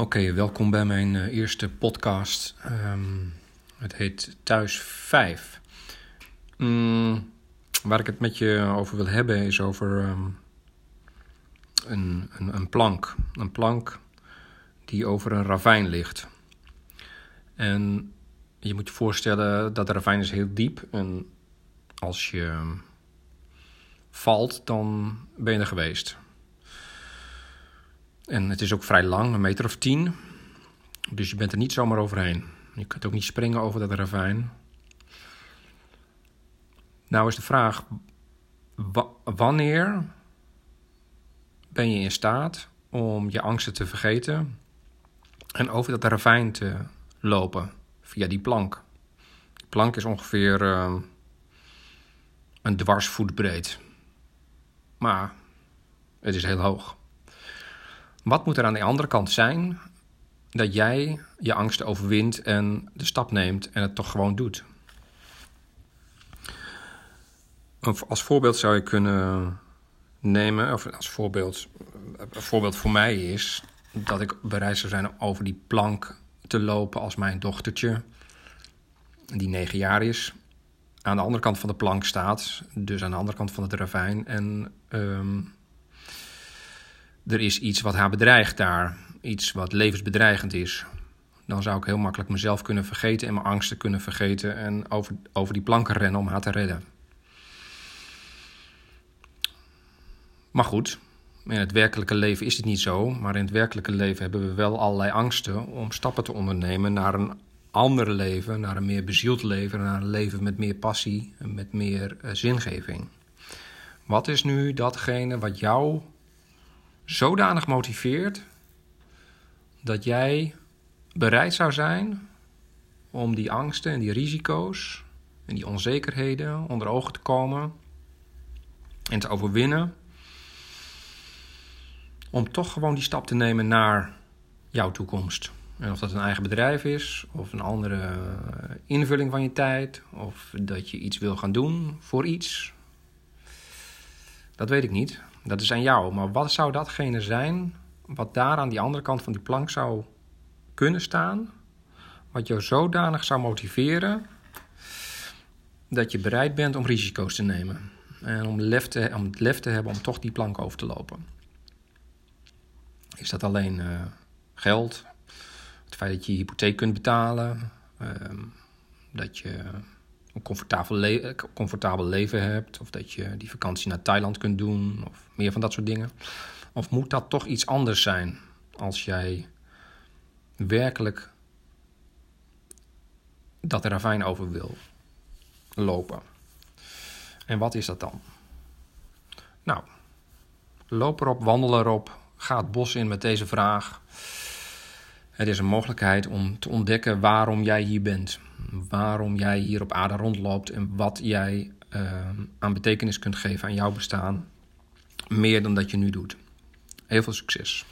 Oké, welkom bij mijn uh, eerste podcast. Um, het heet Thuis 5. Mm, waar ik het met je over wil hebben is over um, een, een, een, plank. Een plank die over een ravijn ligt. En je moet je voorstellen dat de ravijn is heel diep. En als je valt, dan ben je er geweest. En het is ook vrij lang, een meter of tien. Dus je bent er niet zomaar overheen. Je kunt ook niet springen over dat ravijn. Nou is de vraag: wanneer ben je in staat om je angsten te vergeten en over dat ravijn te lopen via die plank? Die plank is ongeveer uh, een dwarsvoet breed, maar het is heel hoog. Wat moet er aan de andere kant zijn dat jij je angsten overwint en de stap neemt en het toch gewoon doet? Als voorbeeld zou je kunnen nemen, of als voorbeeld, een voorbeeld voor mij is dat ik bereid zou zijn over die plank te lopen als mijn dochtertje, die negen jaar is, aan de andere kant van de plank staat, dus aan de andere kant van het ravijn. En um, er is iets wat haar bedreigt daar, iets wat levensbedreigend is, dan zou ik heel makkelijk mezelf kunnen vergeten en mijn angsten kunnen vergeten en over, over die planken rennen om haar te redden. Maar goed, in het werkelijke leven is het niet zo, maar in het werkelijke leven hebben we wel allerlei angsten om stappen te ondernemen naar een ander leven, naar een meer bezield leven, naar een leven met meer passie en met meer uh, zingeving. Wat is nu datgene wat jou zodanig motiveert dat jij bereid zou zijn om die angsten en die risico's en die onzekerheden onder ogen te komen en te overwinnen. Om toch gewoon die stap te nemen naar jouw toekomst. En of dat een eigen bedrijf is, of een andere invulling van je tijd, of dat je iets wil gaan doen voor iets. Dat weet ik niet. Dat is aan jou. Maar wat zou datgene zijn wat daar aan die andere kant van die plank zou kunnen staan? Wat jou zodanig zou motiveren dat je bereid bent om risico's te nemen. En om, lef te, om het lef te hebben om toch die plank over te lopen. Is dat alleen uh, geld? Het feit dat je je hypotheek kunt betalen? Uh, dat je een comfortabel, le comfortabel leven hebt. Of dat je die vakantie naar Thailand kunt doen. Of meer van dat soort dingen. Of moet dat toch iets anders zijn als jij werkelijk dat ravijn over wil lopen? En wat is dat dan? Nou, loop erop, wandel erop, ga het bos in met deze vraag. Het is een mogelijkheid om te ontdekken waarom jij hier bent waarom jij hier op aarde rondloopt en wat jij uh, aan betekenis kunt geven aan jouw bestaan. Meer dan dat je nu doet. Heel veel succes.